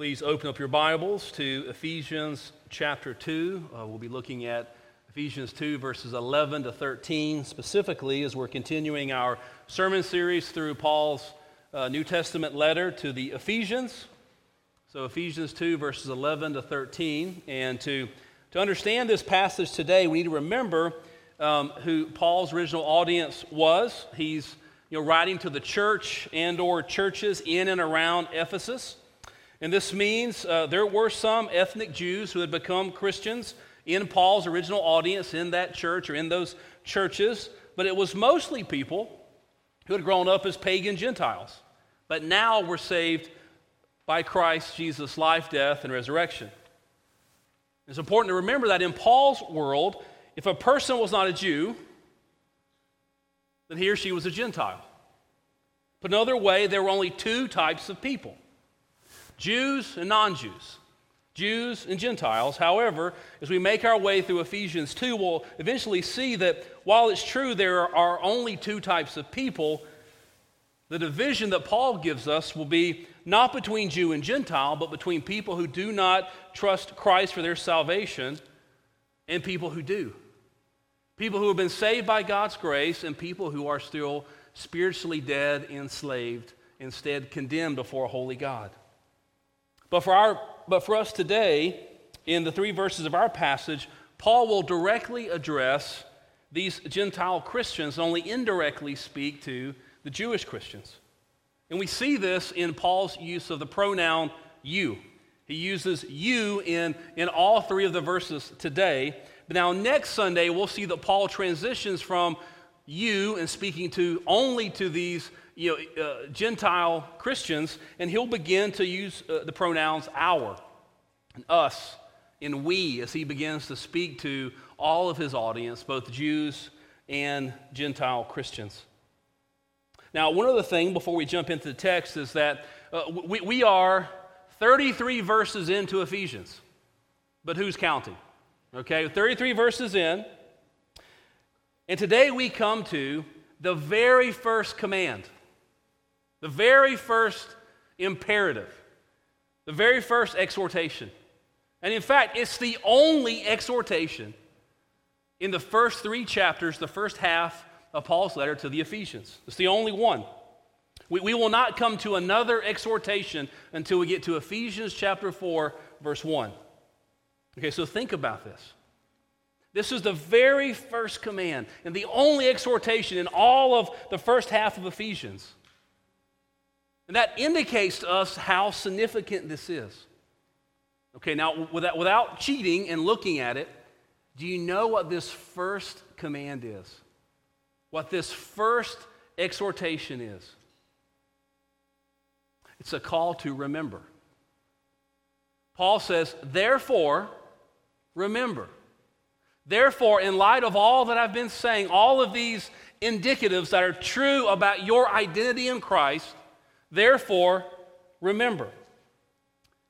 Please open up your Bibles to Ephesians chapter 2. Uh, we'll be looking at Ephesians 2, verses 11 to 13, specifically as we're continuing our sermon series through Paul's uh, New Testament letter to the Ephesians. So, Ephesians 2, verses 11 to 13. And to, to understand this passage today, we need to remember um, who Paul's original audience was. He's you know, writing to the church and or churches in and around Ephesus. And this means uh, there were some ethnic Jews who had become Christians in Paul's original audience in that church or in those churches, but it was mostly people who had grown up as pagan Gentiles, but now were saved by Christ Jesus' life, death, and resurrection. It's important to remember that in Paul's world, if a person was not a Jew, then he or she was a Gentile. Put another way, there were only two types of people Jews and non Jews. Jews and Gentiles. However, as we make our way through Ephesians 2, we'll eventually see that while it's true there are only two types of people, the division that Paul gives us will be not between Jew and Gentile, but between people who do not trust Christ for their salvation and people who do. People who have been saved by God's grace and people who are still spiritually dead, enslaved, instead condemned before a holy God. But for, our, but for us today, in the three verses of our passage, Paul will directly address these Gentile Christians and only indirectly speak to the Jewish Christians. And we see this in Paul's use of the pronoun you. He uses you in, in all three of the verses today. But now, next Sunday, we'll see that Paul transitions from you and speaking to only to these you know, uh, Gentile Christians, and he'll begin to use uh, the pronouns our and us and we as he begins to speak to all of his audience, both Jews and Gentile Christians. Now, one other thing before we jump into the text is that uh, we, we are 33 verses into Ephesians, but who's counting? Okay, 33 verses in. And today we come to the very first command. The very first imperative, the very first exhortation. And in fact, it's the only exhortation in the first three chapters, the first half of Paul's letter to the Ephesians. It's the only one. We, we will not come to another exhortation until we get to Ephesians chapter 4, verse 1. Okay, so think about this. This is the very first command and the only exhortation in all of the first half of Ephesians. And that indicates to us how significant this is. Okay, now without, without cheating and looking at it, do you know what this first command is? What this first exhortation is? It's a call to remember. Paul says, therefore, remember. Therefore, in light of all that I've been saying, all of these indicatives that are true about your identity in Christ, Therefore, remember.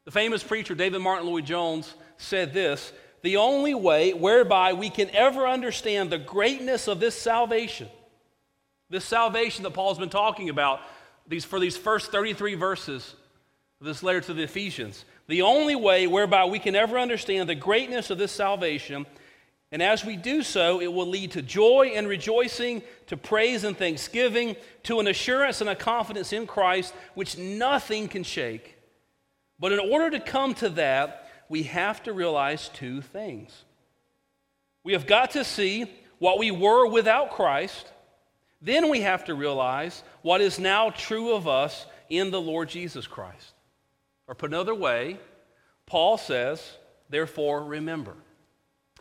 The famous preacher David Martyn Lloyd Jones said this The only way whereby we can ever understand the greatness of this salvation, this salvation that Paul's been talking about these, for these first 33 verses of this letter to the Ephesians, the only way whereby we can ever understand the greatness of this salvation and as we do so, it will lead to joy and rejoicing, to praise and thanksgiving, to an assurance and a confidence in Christ which nothing can shake. But in order to come to that, we have to realize two things. We have got to see what we were without Christ. Then we have to realize what is now true of us in the Lord Jesus Christ. Or put another way, Paul says, therefore remember.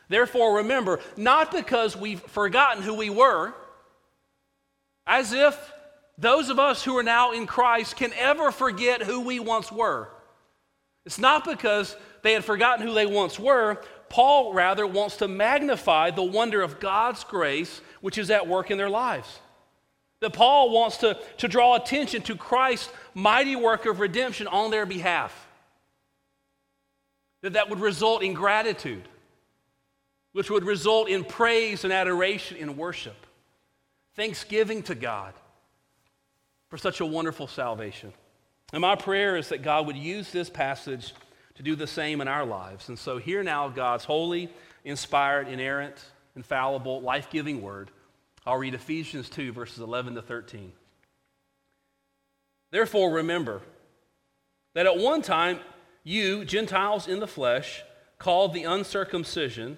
Therefore, remember, not because we've forgotten who we were, as if those of us who are now in Christ can ever forget who we once were. It's not because they had forgotten who they once were. Paul, rather, wants to magnify the wonder of God's grace, which is at work in their lives. That Paul wants to, to draw attention to Christ's mighty work of redemption on their behalf. That that would result in gratitude which would result in praise and adoration in worship, thanksgiving to God for such a wonderful salvation. And my prayer is that God would use this passage to do the same in our lives. And so, hear now God's holy, inspired, inerrant, infallible, life giving word. I'll read Ephesians 2, verses 11 to 13. Therefore, remember that at one time you, Gentiles in the flesh, called the uncircumcision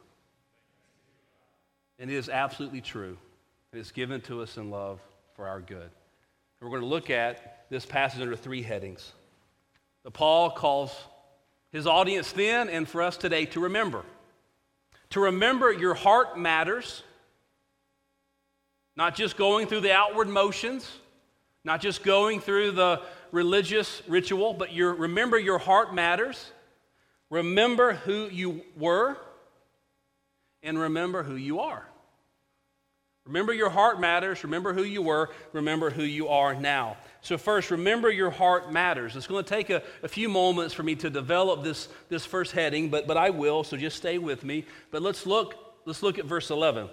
And it is absolutely true. It is given to us in love for our good. And we're going to look at this passage under three headings. The Paul calls his audience then and for us today to remember. To remember your heart matters, not just going through the outward motions, not just going through the religious ritual, but your, remember your heart matters. Remember who you were, and remember who you are. Remember your heart matters. Remember who you were. Remember who you are now. So, first, remember your heart matters. It's going to take a, a, few moments for me to develop this, this first heading, but, but I will, so just stay with me. But let's look, let's look at verse 11.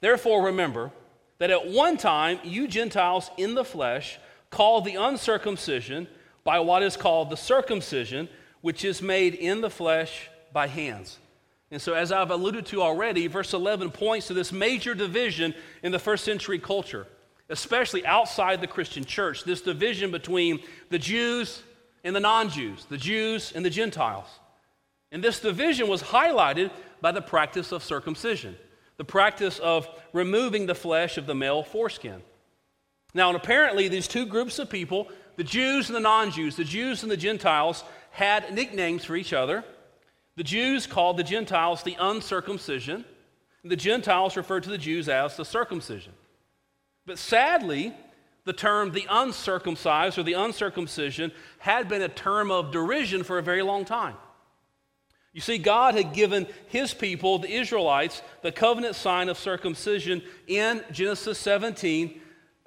Therefore, remember that at one time you Gentiles in the flesh, called the uncircumcision by what is called the circumcision, which is made in the flesh by hands. And so, as I've alluded to already, verse 11 points to this major division in the first century culture, especially outside the Christian church, this division between the Jews and the non Jews, the Jews and the Gentiles. And this division was highlighted by the practice of circumcision the practice of removing the flesh of the male foreskin. Now, and apparently, these two groups of people, the Jews and the non Jews, the Jews and the Gentiles, had nicknames for each other. The Jews called the Gentiles the uncircumcision, the Gentiles referred to the Jews as the circumcision. But sadly, the term the uncircumcised or the uncircumcision had been a term of derision for a very long time. You see, God had given his people, the Israelites, the covenant sign of circumcision in Genesis 17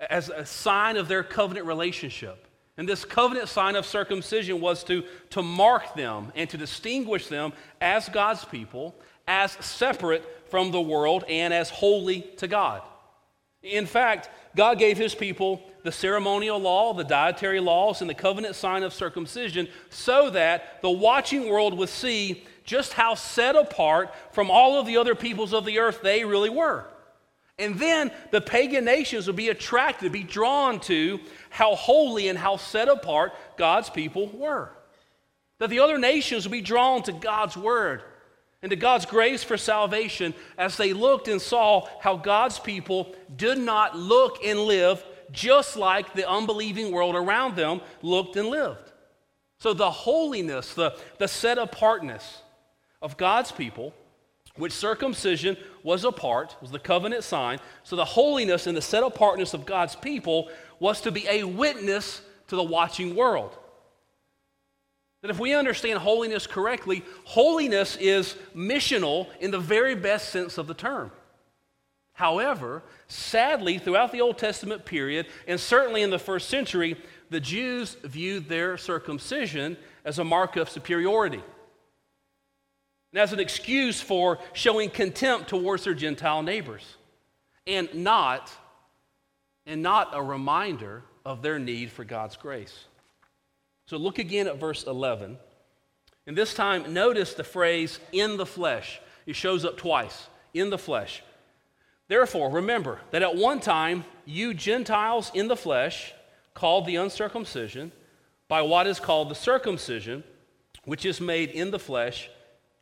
as a sign of their covenant relationship. And this covenant sign of circumcision was to, to mark them and to distinguish them as God's people, as separate from the world, and as holy to God. In fact, God gave his people the ceremonial law, the dietary laws, and the covenant sign of circumcision so that the watching world would see just how set apart from all of the other peoples of the earth they really were. And then the pagan nations would be attracted, be drawn to how holy and how set apart God's people were. That the other nations would be drawn to God's word and to God's grace for salvation as they looked and saw how God's people did not look and live just like the unbelieving world around them looked and lived. So the holiness, the, the set apartness of God's people which circumcision was a part, was the covenant sign. So the holiness and the set apartness of God's people was to be a witness to the watching world. That if we understand holiness correctly, holiness is missional in the very best sense of the term. However, sadly, throughout the Old Testament period, and certainly in the first century, the Jews viewed their circumcision as a mark of superiority and as an excuse for showing contempt towards their Gentile neighbors, and not, and not a reminder of their need for God's grace. So look again at verse 11. And this time, notice the phrase in the flesh. It shows up twice in the flesh. Therefore, remember that at one time, you Gentiles in the flesh, called the uncircumcision, by what is called the circumcision, which is made in the flesh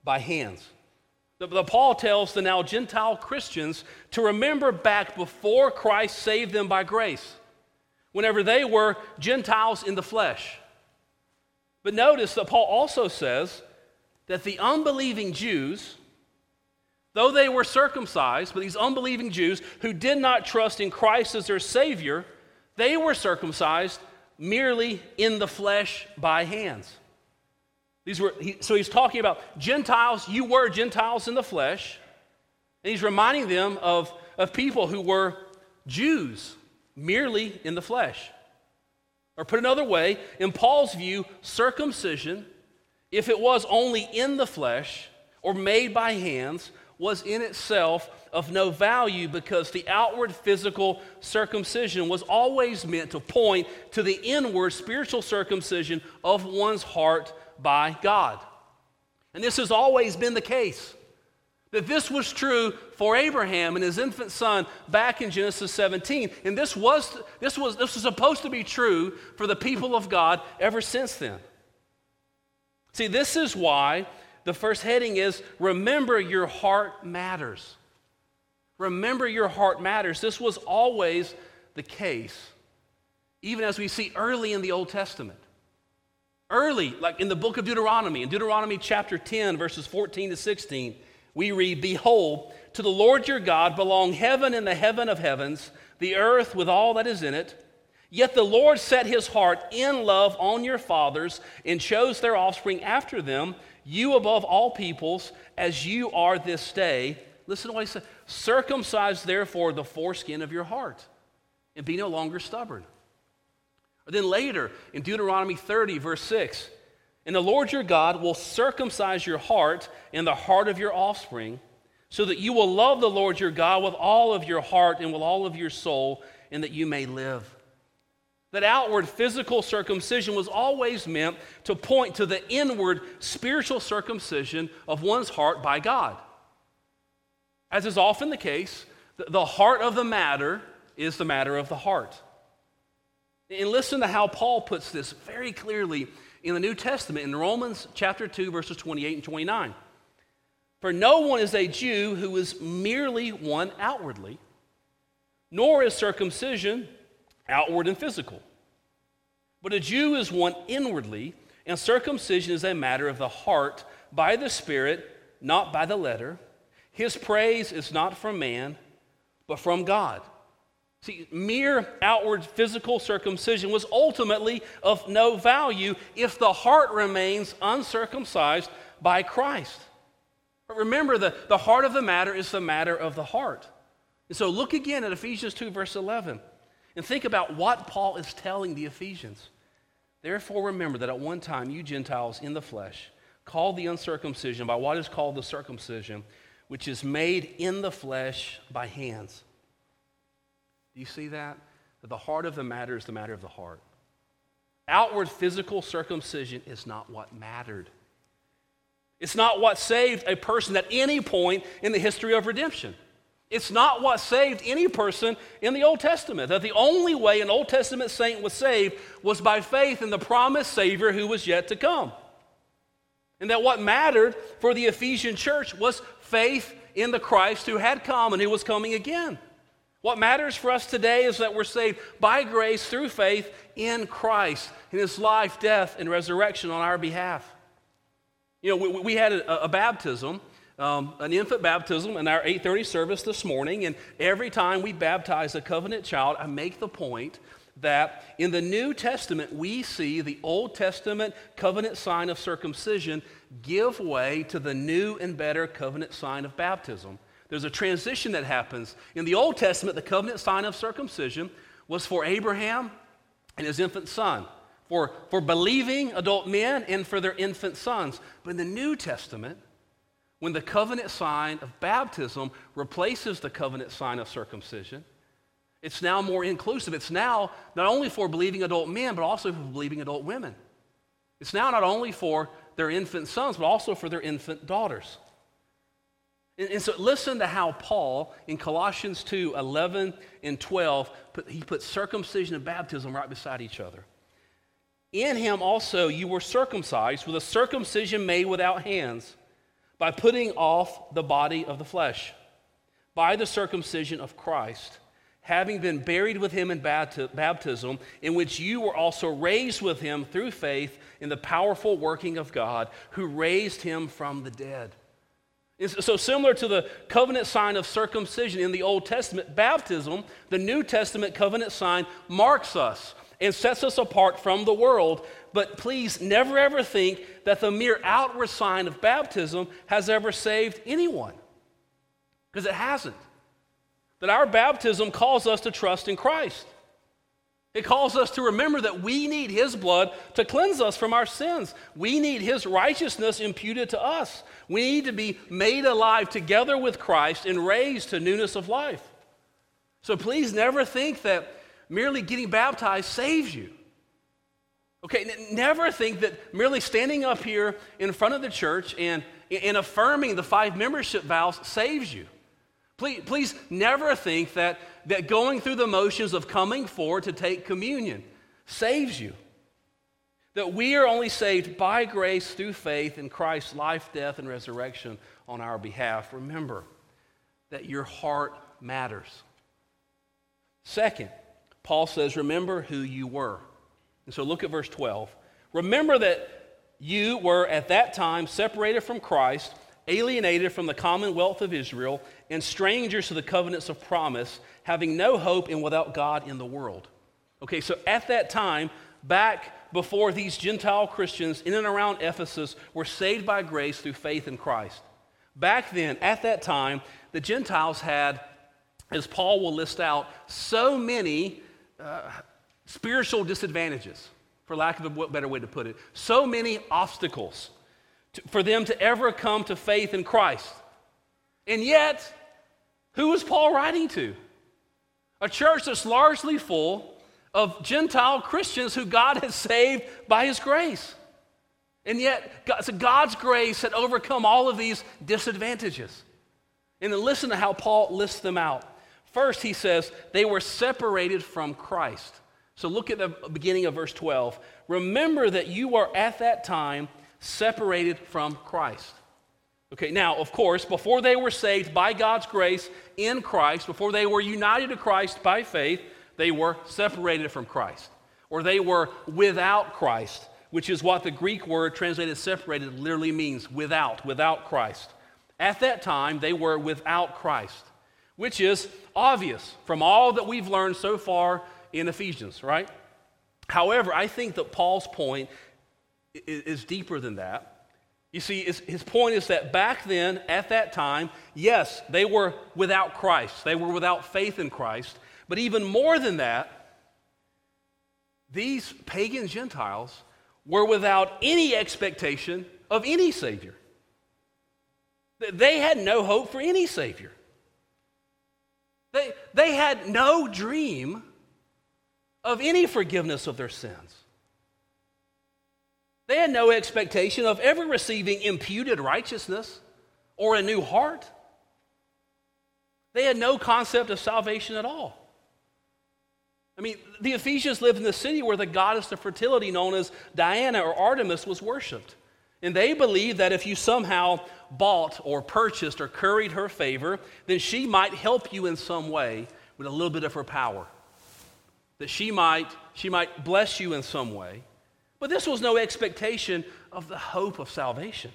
by hands. The, the, Paul tells the now Gentile Christians to remember back before Christ saved them by grace, whenever they were Gentiles in the flesh. But notice that Paul also says that the unbelieving Jews, though they were circumcised, but these unbelieving Jews who did not trust in Christ as their Savior, they were circumcised merely in the flesh by hands. These were, he, so he's talking about Gentiles, you were Gentiles in the flesh. And he's reminding them of, of people who were Jews merely in the flesh. Or put another way, in Paul's view, circumcision, if it was only in the flesh or made by hands, was in itself of no value because the outward physical circumcision was always meant to point to the inward spiritual circumcision of one's heart by God. And this has always been the case. That this was true for Abraham and his infant son back in Genesis 17. And this was, this, was, this was supposed to be true for the people of God ever since then. See, this is why the first heading is Remember Your Heart Matters. Remember Your Heart Matters. This was always the case, even as we see early in the Old Testament. Early, like in the book of Deuteronomy, in Deuteronomy chapter 10, verses 14 to 16, we read, Behold, to the Lord your God belong heaven and the heaven of heavens, the earth with all that is in it. Yet the Lord set his heart in love on your fathers and chose their offspring after them, you above all peoples, as you are this day. Listen to what he said Circumcise therefore the foreskin of your heart and be no longer stubborn. Then later in Deuteronomy 30, verse 6, and the Lord your God will circumcise your heart and the heart of your offspring, so that you will love the Lord your God with all of your heart and with all of your soul, and that you may live. That outward physical circumcision was always meant to point to the inward spiritual circumcision of one's heart by God. As is often the case, the heart of the matter is the matter of the heart. And listen to how Paul puts this very clearly in the New Testament in Romans chapter 2, verses 28 and 29. For no one is a Jew who is merely one outwardly, nor is circumcision outward and physical. But a Jew is one inwardly, and circumcision is a matter of the heart by the Spirit, not by the letter. His praise is not from man, but from God. See, mere outward physical circumcision was ultimately of no value if the heart remains uncircumcised by Christ. But remember, the, the heart of the matter is the matter of the heart. And so look again at Ephesians 2, verse 11, and think about what Paul is telling the Ephesians. Therefore, remember that at one time you Gentiles in the flesh, called the uncircumcision by what is called the circumcision, which is made in the flesh by hands you see that? The heart of the matter is the matter of the heart. Outward physical circumcision is not what mattered. It's not what saved a person at any point in the history of redemption. It's not what saved any person in the Old Testament. That the only way an Old Testament saint was saved was by faith in the promised Savior who was yet to come. And that what mattered for the Ephesian church was faith in the Christ who had come and who was coming again. What matters for us today is that we're saved by grace through faith in Christ, in his life, death, and resurrection on our behalf. You know, we, we had a, a baptism, um, an infant baptism in our 8:30 service this morning, and every time we baptize a covenant child, I make the point that in the New Testament we see the Old Testament covenant sign of circumcision give way to the new and better covenant sign of baptism. There's a transition that happens. In the Old Testament, the covenant sign of circumcision was for Abraham and his infant son, for, for believing adult men and for their infant sons. But in the New Testament, when the covenant sign of baptism replaces the covenant sign of circumcision, it's now more inclusive. It's now not only for believing adult men, but also for believing adult women. It's now not only for their infant sons, but also for their infant daughters. And, and so listen to how Paul in Colossians 2 11 and 12, put, he put circumcision and baptism right beside each other. In him also you were circumcised with a circumcision made without hands, by putting off the body of the flesh, by the circumcision of Christ, having been buried with him in baptism, in which you were also raised with him through faith in the powerful working of God, who raised him from the dead. So, similar to the covenant sign of circumcision in the Old Testament, baptism, the New Testament covenant sign, marks us and sets us apart from the world. But please never ever think that the mere outward sign of baptism has ever saved anyone, because it hasn't. That our baptism calls us to trust in Christ. It calls us to remember that we need His blood to cleanse us from our sins. We need His righteousness imputed to us. We need to be made alive together with Christ and raised to newness of life. So please never think that merely getting baptized saves you. Okay, never think that merely standing up here in front of the church and, and affirming the five membership vows saves you. Please, please never think that, that going through the motions of coming forward to take communion saves you. That we are only saved by grace through faith in Christ's life, death, and resurrection on our behalf. Remember that your heart matters. Second, Paul says, Remember who you were. And so look at verse 12. Remember that you were at that time separated from Christ alienated from the commonwealth of Israel, and strangers to the covenants of promise, having no hope and without God in the world. Okay, so at that time, back before these Gentile Christians in and around Ephesus were saved by grace through faith in Christ. Back then, at that time, the Gentiles had, as Paul will list out, so many uh, spiritual disadvantages, for lack of a better way to put it, so many obstacles to, for them to ever come to faith in Christ. And yet, who is Paul writing to? A church that's largely full of Gentile Christians who God has saved by his grace. And yet, God, so God's grace had overcome all of these disadvantages. And then listen to how Paul lists them out. First, he says, they were separated from Christ. So look at the beginning of verse 12. Remember that you are at that time separated from Christ. Okay, now, of course, before they were saved by God's grace in Christ, before they were united to Christ by faith, they were separated from Christ, or they were without Christ, which is what the Greek word translated separated literally means without, without Christ. At that time, they were without Christ, which is obvious from all that we've learned so far in Ephesians, right? However, I think that Paul's point is deeper than that. You see, his point is that back then, at that time, yes, they were without Christ, they were without faith in Christ, but even more than that, these pagan Gentiles were without any expectation of any Savior. They had no hope for any Savior. They, they had no dream of any forgiveness of their sins. They had no expectation of ever receiving imputed righteousness or a new heart. They had no concept of salvation at all. I mean, the Ephesians lived in the city where the goddess of fertility, known as Diana or Artemis, was worshiped. And they believed that if you somehow bought or purchased or curried her favor, then she might help you in some way with a little bit of her power. That she might, she might bless you in some way. But this was no expectation of the hope of salvation.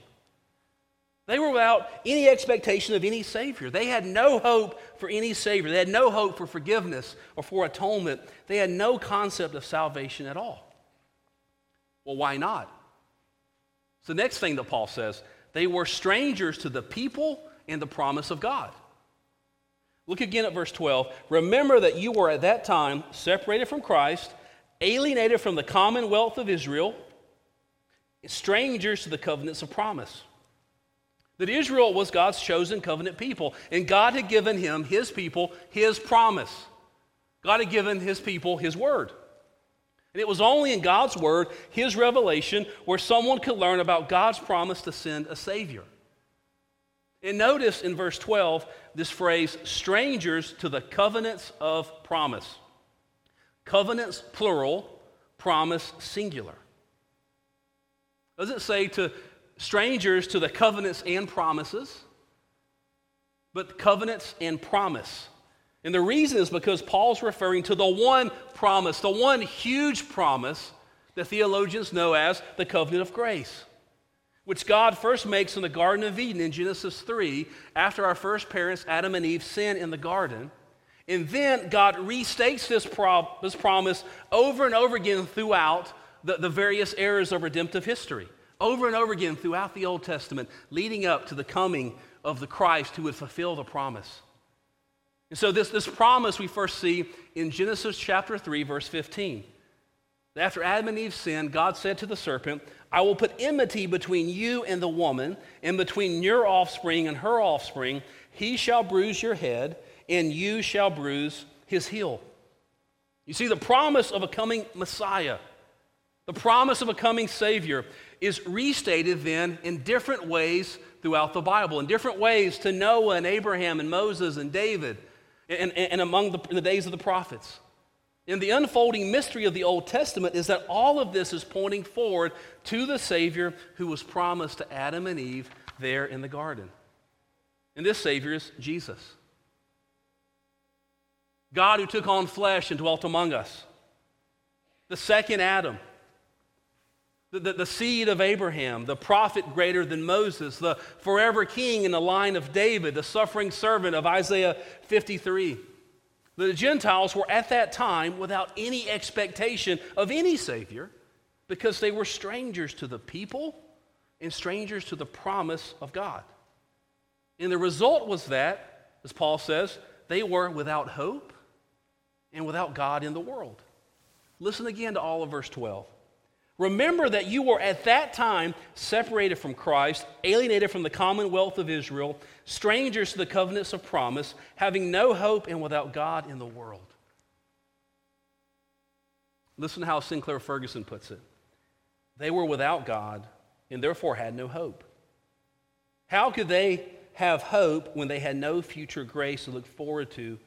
They were without any expectation of any Savior. They had no hope for any Savior. They had no hope for forgiveness or for atonement. They had no concept of salvation at all. Well, why not? It's the next thing that Paul says. They were strangers to the people and the promise of God. Look again at verse 12. Remember that you were at that time separated from Christ alienated from the commonwealth of Israel, strangers to the covenants of promise. That Israel was God's chosen covenant people, and God had given him, his people, his promise. God had given his people his word. And it was only in God's word, his revelation, where someone could learn about God's promise to send a Savior. And notice in verse 12 this phrase, strangers to the covenants of promise. Covenants, plural, promise, singular. Does it say to strangers to the covenants and promises? But covenants and promise. And the reason is because Paul's referring to the one promise, the one huge promise that theologians know as the covenant of grace, which God first makes in the Garden of Eden in Genesis 3 after our first parents, Adam and Eve, sin in the garden. And then God restates this, this promise over and over again throughout the, the various eras of redemptive history. Over and over again throughout the Old Testament, leading up to the coming of the Christ who would fulfill the promise. And so, this, this promise we first see in Genesis chapter 3, verse 15. After Adam and Eve sinned, God said to the serpent, I will put enmity between you and the woman, and between your offspring and her offspring. He shall bruise your head, and you shall bruise his heel. You see, the promise of a coming Messiah, the promise of a coming Savior, is restated then in different ways throughout the Bible, in different ways to Noah and Abraham and Moses and David, and, and, and among the, the days of the prophets. And the unfolding mystery of the Old Testament is that all of this is pointing forward to the Savior who was promised to Adam and Eve there in the garden. And this Savior is Jesus. God who took on flesh and dwelt among us. The second Adam. The, the, the, seed of Abraham, the prophet greater than Moses, the forever king in the line of David, the suffering servant of Isaiah 53. The Gentiles were at that time without any expectation of any Savior because they were strangers to the people and strangers to the promise of God. And the result was that, as Paul says, they were without hope and without God in the world. Listen again to all of verse 12. Remember that you were at that time separated from Christ, alienated from the commonwealth of Israel, strangers to the covenants of promise, having no hope and without God in the world. Listen to how Sinclair Ferguson puts it. They were without God and therefore had no hope. How could they have hope when they had no future grace to look forward to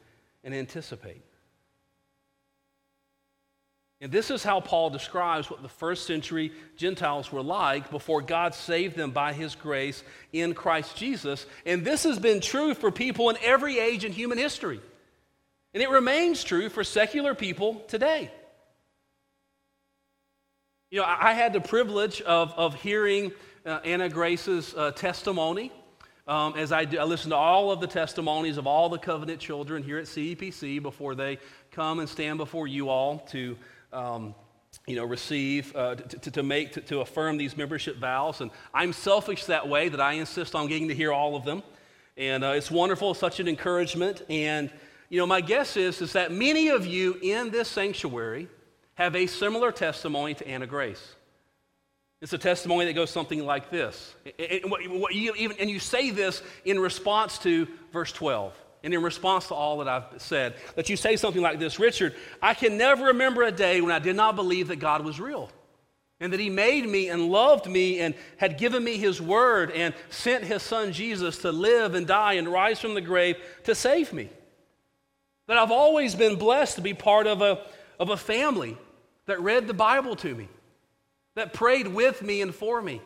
and anticipate? And this is how Paul describes what the first century Gentiles were like before God saved them by his grace in Christ Jesus. And this has been true for people in every age in human history. And it remains true for secular people today. You know, I had the privilege of, of hearing uh, Anna Grace's uh, testimony um, as I, do, I listen to all of the testimonies of all the covenant children here at CEPC before they come and stand before you all to um, you know, receive, uh, to, to, make, to, to affirm these membership vows. And I'm selfish that way that I insist on getting to hear all of them. And uh, it's wonderful, such an encouragement. And, you know, my guess is, is that many of you in this sanctuary have a similar testimony to Anna Grace. It's a testimony that goes something like this. And, you, and you say this in response to verse 12 and in response to all that I've said, that you say something like this Richard, I can never remember a day when I did not believe that God was real and that He made me and loved me and had given me His word and sent His Son Jesus to live and die and rise from the grave to save me. That I've always been blessed to be part of a, of a family that read the Bible to me, that prayed with me and for me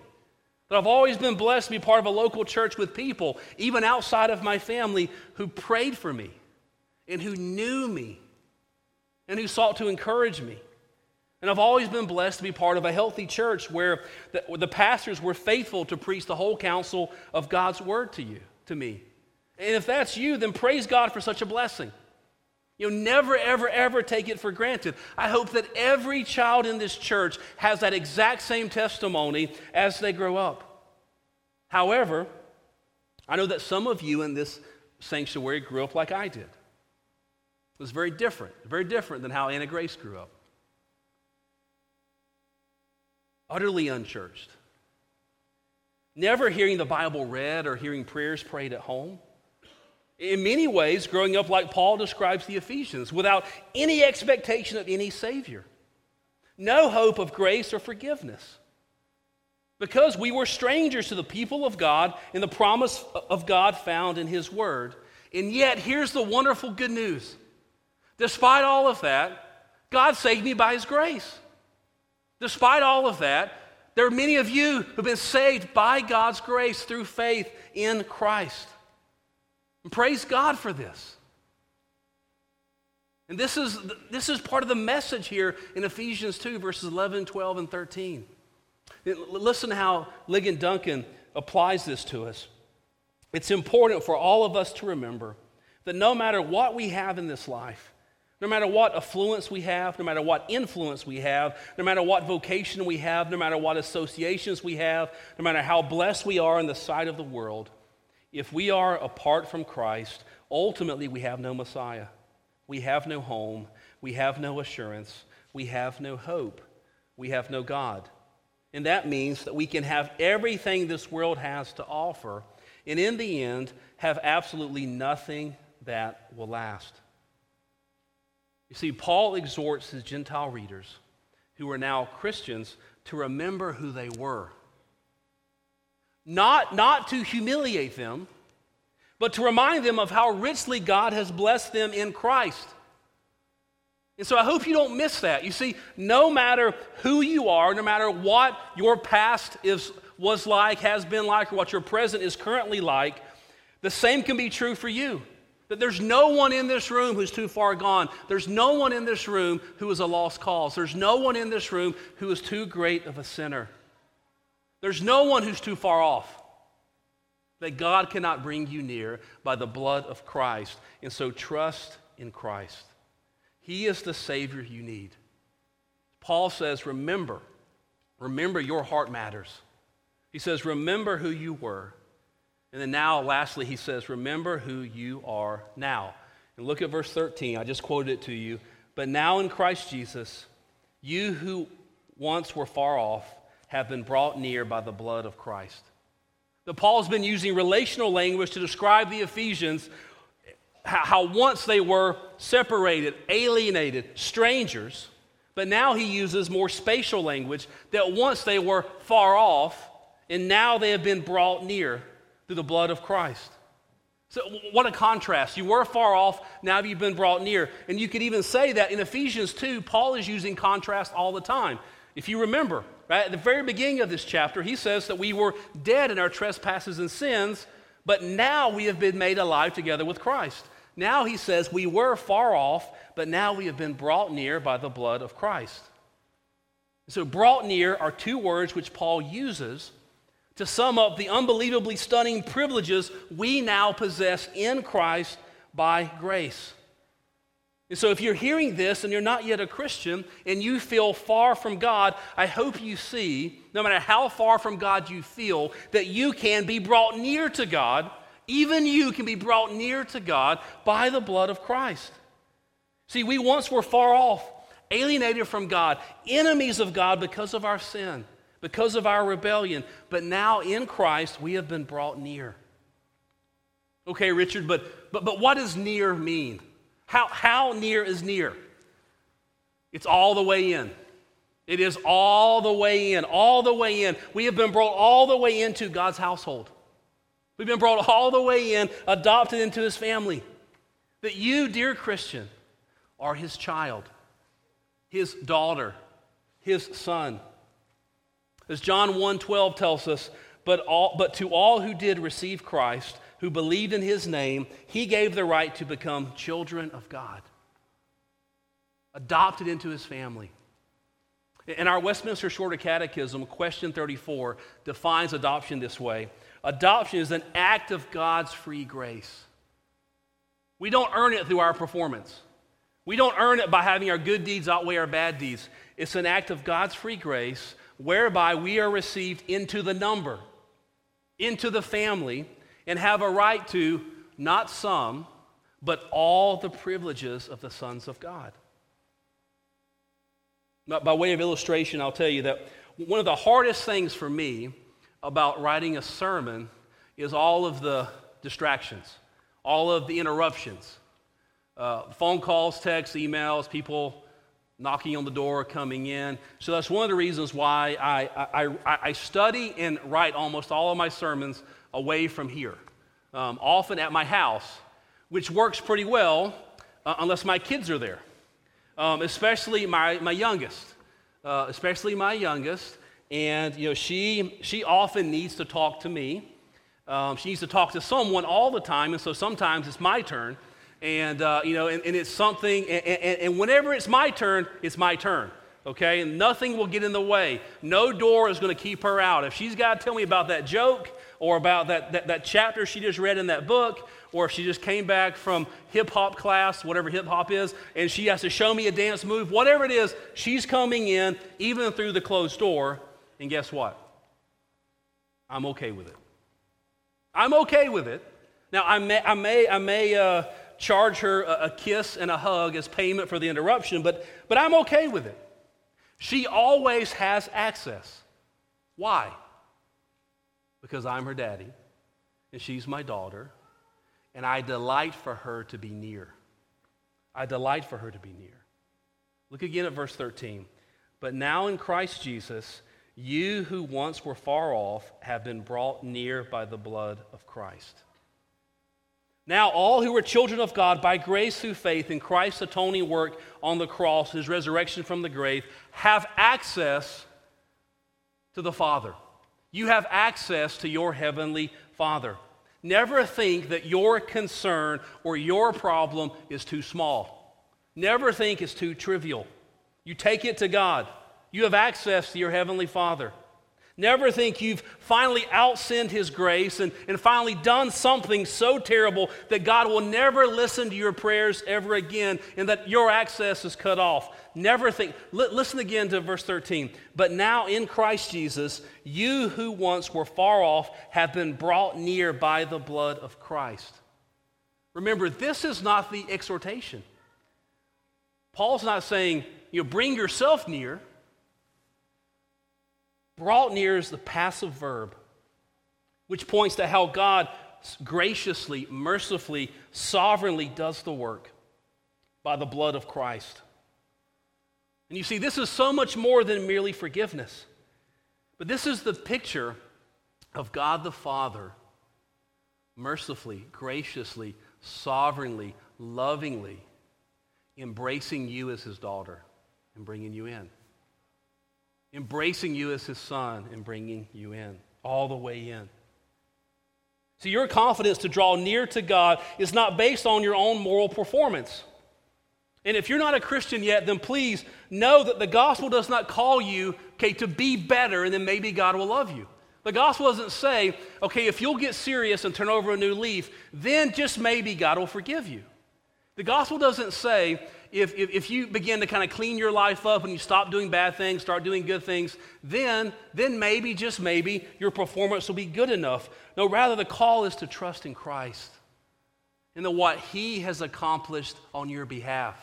that I've always been blessed to be part of a local church with people, even outside of my family, who prayed for me and who knew me and who sought to encourage me. And I've always been blessed to be part of a healthy church where the, where the pastors were faithful to preach the whole counsel of God's word to you, to me. And if that's you, then praise God for such a blessing. You'll never, ever, ever take it for granted. I hope that every child in this church has that exact same testimony as they grow up. However, I know that some of you in this sanctuary grew up like I did. It was very different, very different than how Anna Grace grew up. Utterly unchurched. Never hearing the Bible read or hearing prayers prayed at home in many ways, growing up like Paul describes the Ephesians, without any expectation of any Savior, no hope of grace or forgiveness. Because we were strangers to the people of God and the promise of God found in His Word. And yet, here's the wonderful good news. Despite all of that, God saved me by His grace. Despite all of that, there are many of you who've been saved by God's grace through faith in Christ. And praise God for this. And this is, this is part of the message here in Ephesians 2, verses 11, 12, and 13. Listen how Ligon Duncan applies this to us. It's important for all of us to remember that no matter what we have in this life, no matter what affluence we have, no matter what influence we have, no matter what vocation we have, no matter what associations we have, no matter how blessed we are in the sight of the world, if we are apart from Christ, ultimately we have no Messiah. We have no home. We have no assurance. We have no hope. We have no God. And that means that we can have everything this world has to offer, and in the end, have absolutely nothing that will last. You see, Paul exhorts his Gentile readers, who are now Christians, to remember who they were. Not, not to humiliate them, but to remind them of how richly God has blessed them in Christ. And so I hope you don't miss that. You see, no matter who you are, no matter what your past is, was like, has been like, or what your present is currently like, the same can be true for you. That there's no one in this room who's too far gone. There's no one in this room who is a lost cause. There's no one in this room who is too great of a sinner. There's no one who's too far off. That God cannot bring you near by the blood of Christ. And so trust in Christ. He is the Savior you need. Paul says, Remember, remember your heart matters. He says, Remember who you were. And then now, lastly, he says, Remember who you are now. And look at verse 13. I just quoted it to you. But now in Christ Jesus, you who once were far off have been brought near by the blood of Christ. The Paul's been using relational language to describe the Ephesians how once they were separated, alienated, strangers, but now he uses more spatial language that once they were far off, and now they have been brought near through the blood of Christ. So, what a contrast. You were far off, now you've been brought near. And you could even say that in Ephesians 2, Paul is using contrast all the time. If you remember, right, at the very beginning of this chapter, he says that we were dead in our trespasses and sins, but now we have been made alive together with Christ. Now he says, We were far off, but now we have been brought near by the blood of Christ. So, brought near are two words which Paul uses to sum up the unbelievably stunning privileges we now possess in Christ by grace. And so, if you're hearing this and you're not yet a Christian and you feel far from God, I hope you see, no matter how far from God you feel, that you can be brought near to God even you can be brought near to God by the blood of Christ. See, we once were far off, alienated from God, enemies of God because of our sin, because of our rebellion. But now in Christ, we have been brought near. Okay, Richard, but, but, but what does near mean? How, how near is near? It's all the way in. It is all the way in, all the way in. We have been brought all the way into God's household. We've been brought all the way in, adopted into his family. That you, dear Christian, are his child, his daughter, his son. As John 1:12 tells us, but, all, but to all who did receive Christ, who believed in his name, he gave the right to become children of God, adopted into his family. In our Westminster Shorter Catechism, question 34 defines adoption this way Adoption is an act of God's free grace. We don't earn it through our performance. We don't earn it by having our good deeds outweigh our bad deeds. It's an act of God's free grace whereby we are received into the number, into the family, and have a right to not some, but all the privileges of the sons of God. By way of illustration, I'll tell you that one of the hardest things for me about writing a sermon is all of the distractions, all of the interruptions. Uh, phone calls, texts, emails, people knocking on the door, coming in. So that's one of the reasons why I, I, I study and write almost all of my sermons away from here, um, often at my house, which works pretty well uh, unless my kids are there, um, especially my, my youngest. Uh, especially my youngest. And you know she she often needs to talk to me. Um, she needs to talk to someone all the time and so sometimes it's my turn. And uh, you know and, and, it's something and, and, and whenever it's my turn it's my turn okay? And nothing will get in the way. No door is going to keep her out. If she's got to tell me about that joke or about that, that, that chapter she just read in that book, or if she just came back from hip hop class, whatever hip hop is, and she has to show me a dance move, whatever it is, she's coming in even through the closed door. And guess what? I'm okay with it. I'm okay with it. Now, I may, I may, I may uh, charge her a, a kiss and a hug as payment for the interruption, but, but I'm okay with it. She always has access. Why? Because I'm her daddy, and she's my daughter, and I delight for her to be near. I delight for her to be near. Look again at verse 13. But now in Christ Jesus, you who once were far off have been brought near by the blood of Christ. Now, all who are children of God by grace through faith in Christ's atoning work on the cross, his resurrection from the grave, have access to the Father. You have access to your heavenly Father. Never think that your concern or your problem is too small. Never think it's too trivial. You take it to God. You have access to your Heavenly Father. Never think you've finally outsinned His grace and, and finally done something so terrible that God will never listen to your prayers ever again and that your access is cut off. Never think. L- listen again to verse 13. But now in Christ Jesus, you who once were far off have been brought near by the blood of Christ. Remember, this is not the exhortation. Paul's not saying, you know, bring yourself near. Brought near is the passive verb, which points to how God graciously, mercifully, sovereignly does the work by the blood of Christ. And you see, this is so much more than merely forgiveness. But this is the picture of God the Father mercifully, graciously, sovereignly, lovingly embracing you as his daughter and bringing you in embracing you as his son and bringing you in, all the way in. So, your confidence to draw near to God is not based on your own moral performance. And if you're not a Christian yet, then please know that the gospel does not call you, okay, to be better and then maybe God will love you. The gospel doesn't say, okay, if you'll get serious and turn over a new leaf, then just maybe God will forgive you. The gospel doesn't say, if, if, if you begin to kind of clean your life up and you stop doing bad things, start doing good things, then, then maybe, just maybe, your performance will be good enough. No, rather, the call is to trust in Christ and in what He has accomplished on your behalf.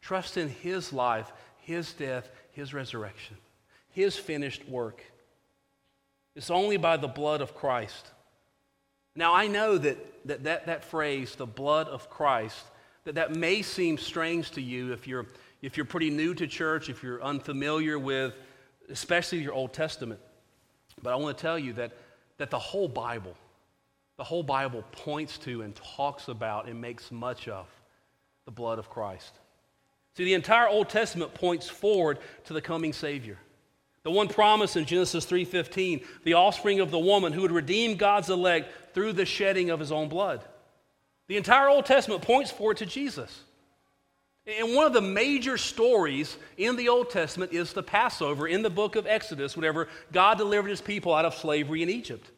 Trust in His life, His death, His resurrection, His finished work. It's only by the blood of Christ. Now, I know that that, that, that phrase, the blood of Christ, that that may seem strange to you if you're, if you're pretty new to church, if you're unfamiliar with, especially your Old Testament. But I want to tell you that, that the whole Bible, the whole Bible points to and talks about and makes much of the blood of Christ. See, the entire Old Testament points forward to the coming Savior. The one promise in Genesis 3:15, the offspring of the woman who would redeem God's elect through the shedding of his own blood. The entire Old Testament points forward to Jesus. And one of the major stories in the Old Testament is the Passover in the book of Exodus, whenever God delivered his people out of slavery in Egypt.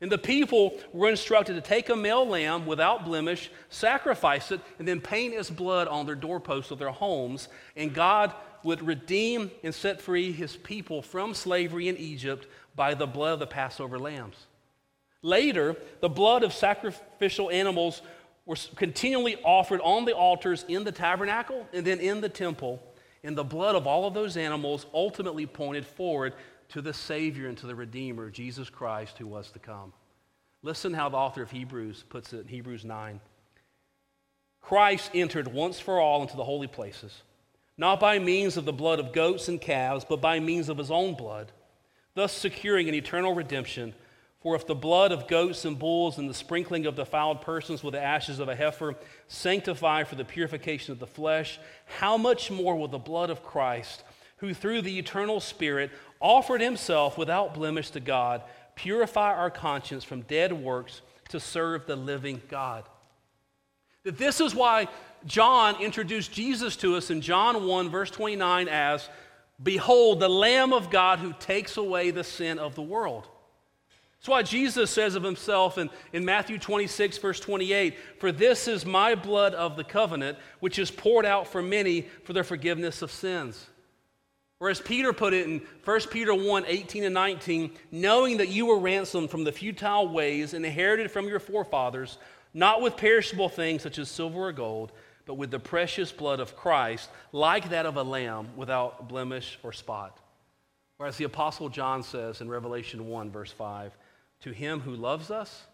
And the people were instructed to take a male lamb without blemish, sacrifice it, and then paint its blood on their doorposts of their homes. And God would redeem and set free his people from slavery in Egypt by the blood of the Passover lambs. Later, the blood of sacrificial animals were continually offered on the altars in the tabernacle and then in the temple. And the blood of all of those animals ultimately pointed forward to the Savior and to the Redeemer, Jesus Christ, who was to come. Listen how the author of Hebrews puts it in Hebrews 9. Christ entered once for all into the holy places, not by means of the blood of goats and calves, but by means of his own blood, thus securing an eternal redemption for if the blood of goats and bulls and the sprinkling of defiled persons with the ashes of a heifer sanctify for the purification of the flesh, how much more will the blood of Christ, who through the eternal Spirit offered himself without blemish to God, purify our conscience from dead works to serve the living God? That this is why John introduced Jesus to us in John 1, verse 29, as Behold, the Lamb of God who takes away the sin of the world. That's why Jesus says of himself in, in Matthew 26, verse 28 For this is my blood of the covenant, which is poured out for many for the forgiveness of sins. Or as Peter put it in 1 Peter 1 18 and 19, knowing that you were ransomed from the futile ways inherited from your forefathers, not with perishable things such as silver or gold, but with the precious blood of Christ, like that of a lamb without blemish or spot. Or as the Apostle John says in Revelation 1, verse 5, to him who loves us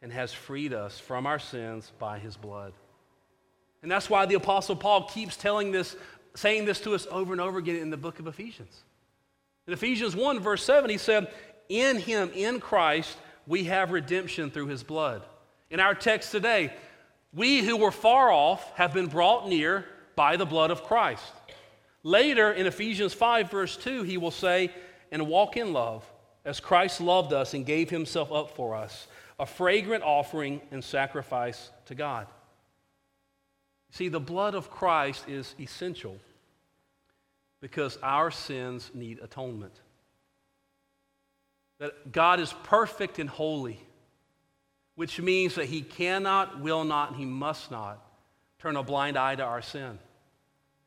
and has freed us from our sins by his blood. And that's why the Apostle Paul keeps telling this, saying this to us over and over again in the book of Ephesians. In Ephesians 1, verse 7, he said, In him, in Christ, we have redemption through his blood. In our text today, we who were far off have been brought near by the blood of Christ. Later in Ephesians 5, verse 2, he will say, And walk in love as Christ loved us and gave himself up for us, a fragrant offering and sacrifice to God. See, the blood of Christ is essential because our sins need atonement. That God is perfect and holy, which means that he cannot, will not, and he must not turn a blind eye to our sin.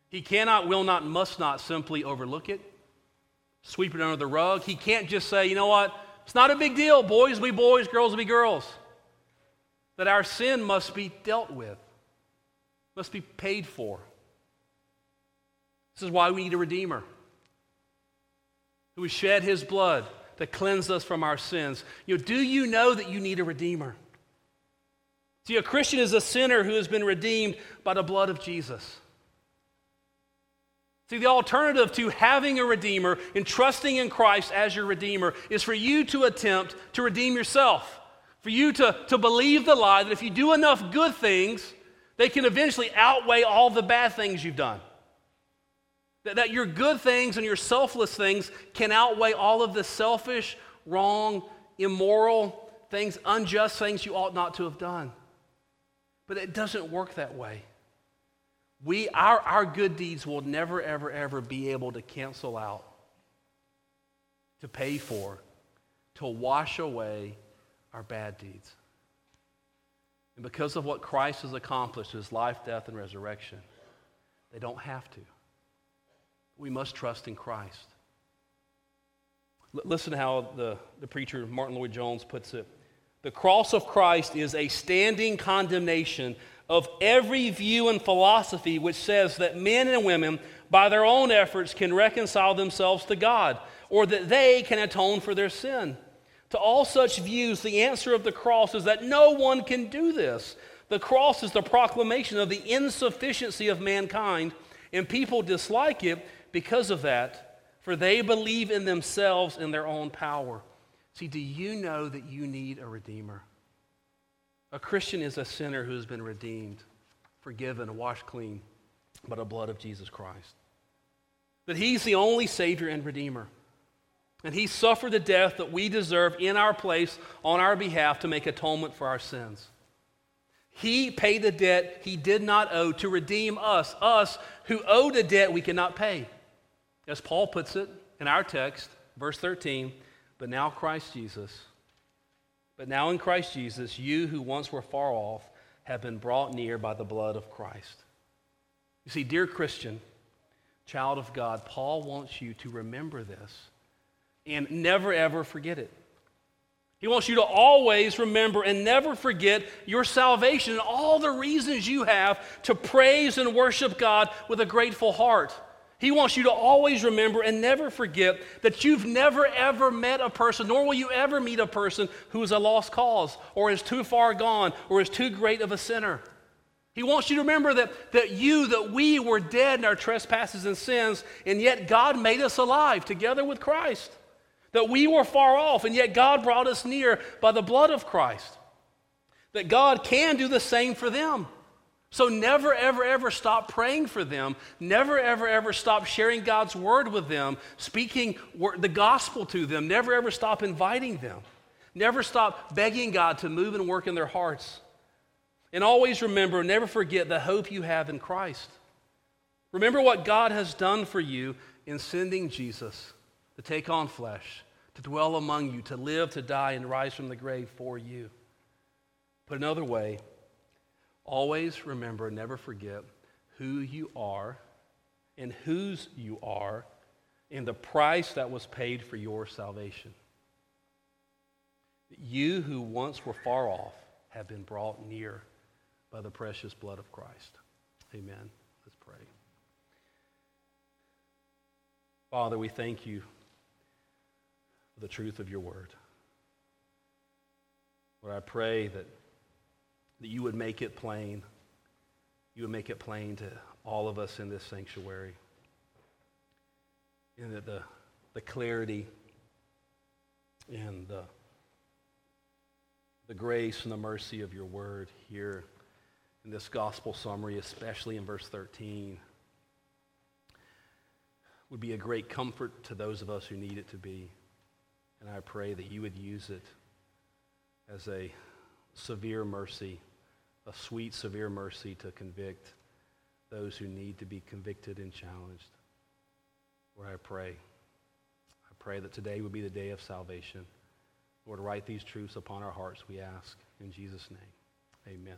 He cannot, will not, must not simply overlook it sweep it under the rug. He can't just say, you know what, it's not a big deal. Boys will be boys, girls will be girls. That our sin must be dealt with, must be paid for. This is why we need a Redeemer who has shed his blood to cleanse us from our sins. You know, do you know that you need a Redeemer? See, a Christian is a sinner who has been redeemed by the blood of Jesus. See, the alternative to having a Redeemer and trusting in Christ as your Redeemer is for you to attempt to redeem yourself. For you to, to believe the lie that if you do enough good things, they can eventually outweigh all the bad things you've done. That, that your good things and your selfless things can outweigh all of the selfish, wrong, immoral things, unjust things you ought not to have done. But it doesn't work that way. We, our, our good deeds will never, ever, ever be able to cancel out, to pay for, to wash away our bad deeds. And because of what Christ has accomplished, his life, death, and resurrection, they don't have to. We must trust in Christ. L- listen to how the, the preacher Martyn Lloyd-Jones puts it. The cross of Christ is a standing condemnation of every view and philosophy which says that men and women, by their own efforts, can reconcile themselves to God or that they can atone for their sin. To all such views, the answer of the cross is that no one can do this. The cross is the proclamation of the insufficiency of mankind, and people dislike it because of that, for they believe in themselves and their own power. See, do you know that you need a Redeemer? A Christian is a sinner who has been redeemed, forgiven, washed clean by the blood of Jesus Christ. That he's the only Savior and Redeemer. And he suffered the death that we deserve in our place on our behalf to make atonement for our sins. He paid the debt he did not owe to redeem us, us who owed a debt we cannot pay. As Paul puts it in our text, verse 13, but now Christ Jesus but now in Christ Jesus, you who once were far off have been brought near by the blood of Christ. You see, dear Christian, child of God, Paul wants you to remember this and never ever forget it. He wants you to always remember and never forget your salvation and all the reasons you have to praise and worship God with a grateful heart. He wants you to always remember and never forget that you've never ever met a person, nor will you ever meet a person who is a lost cause or is too far gone or is too great of a sinner. He wants you to remember that, that you, that we were dead in our trespasses and sins, and yet God made us alive together with Christ. That we were far off, and yet God brought us near by the blood of Christ. That God can do the same for them. So never, ever, ever stop praying for them. Never, ever, ever stop sharing God's word with them, speaking the gospel to them. Never, ever stop inviting them. Never stop begging God to move and work in their hearts. And always remember, never forget the hope you have in Christ. Remember what God has done for you in sending Jesus to take on flesh, to dwell among you, to live, to die, and rise from the grave for you. Put another way, always remember, never forget who you are and whose you are and the price that was paid for your salvation. You who once were far off have been brought near by the precious blood of Christ. Amen. Let's pray. Father, we thank you for the truth of your word. Lord, I pray that, that you would make it plain. You would make it plain to all of us in this sanctuary. And that the, the clarity and the, the grace and the mercy of your word here in this gospel summary, especially in verse 13, would be a great comfort to those of us who need it to be. And I pray that you would use it as a severe mercy, a sweet, severe mercy to convict those who need to be convicted and challenged. Lord, I pray. I pray that today would be the day of salvation. Lord, write these truths upon our hearts, we ask. In Jesus' name, amen.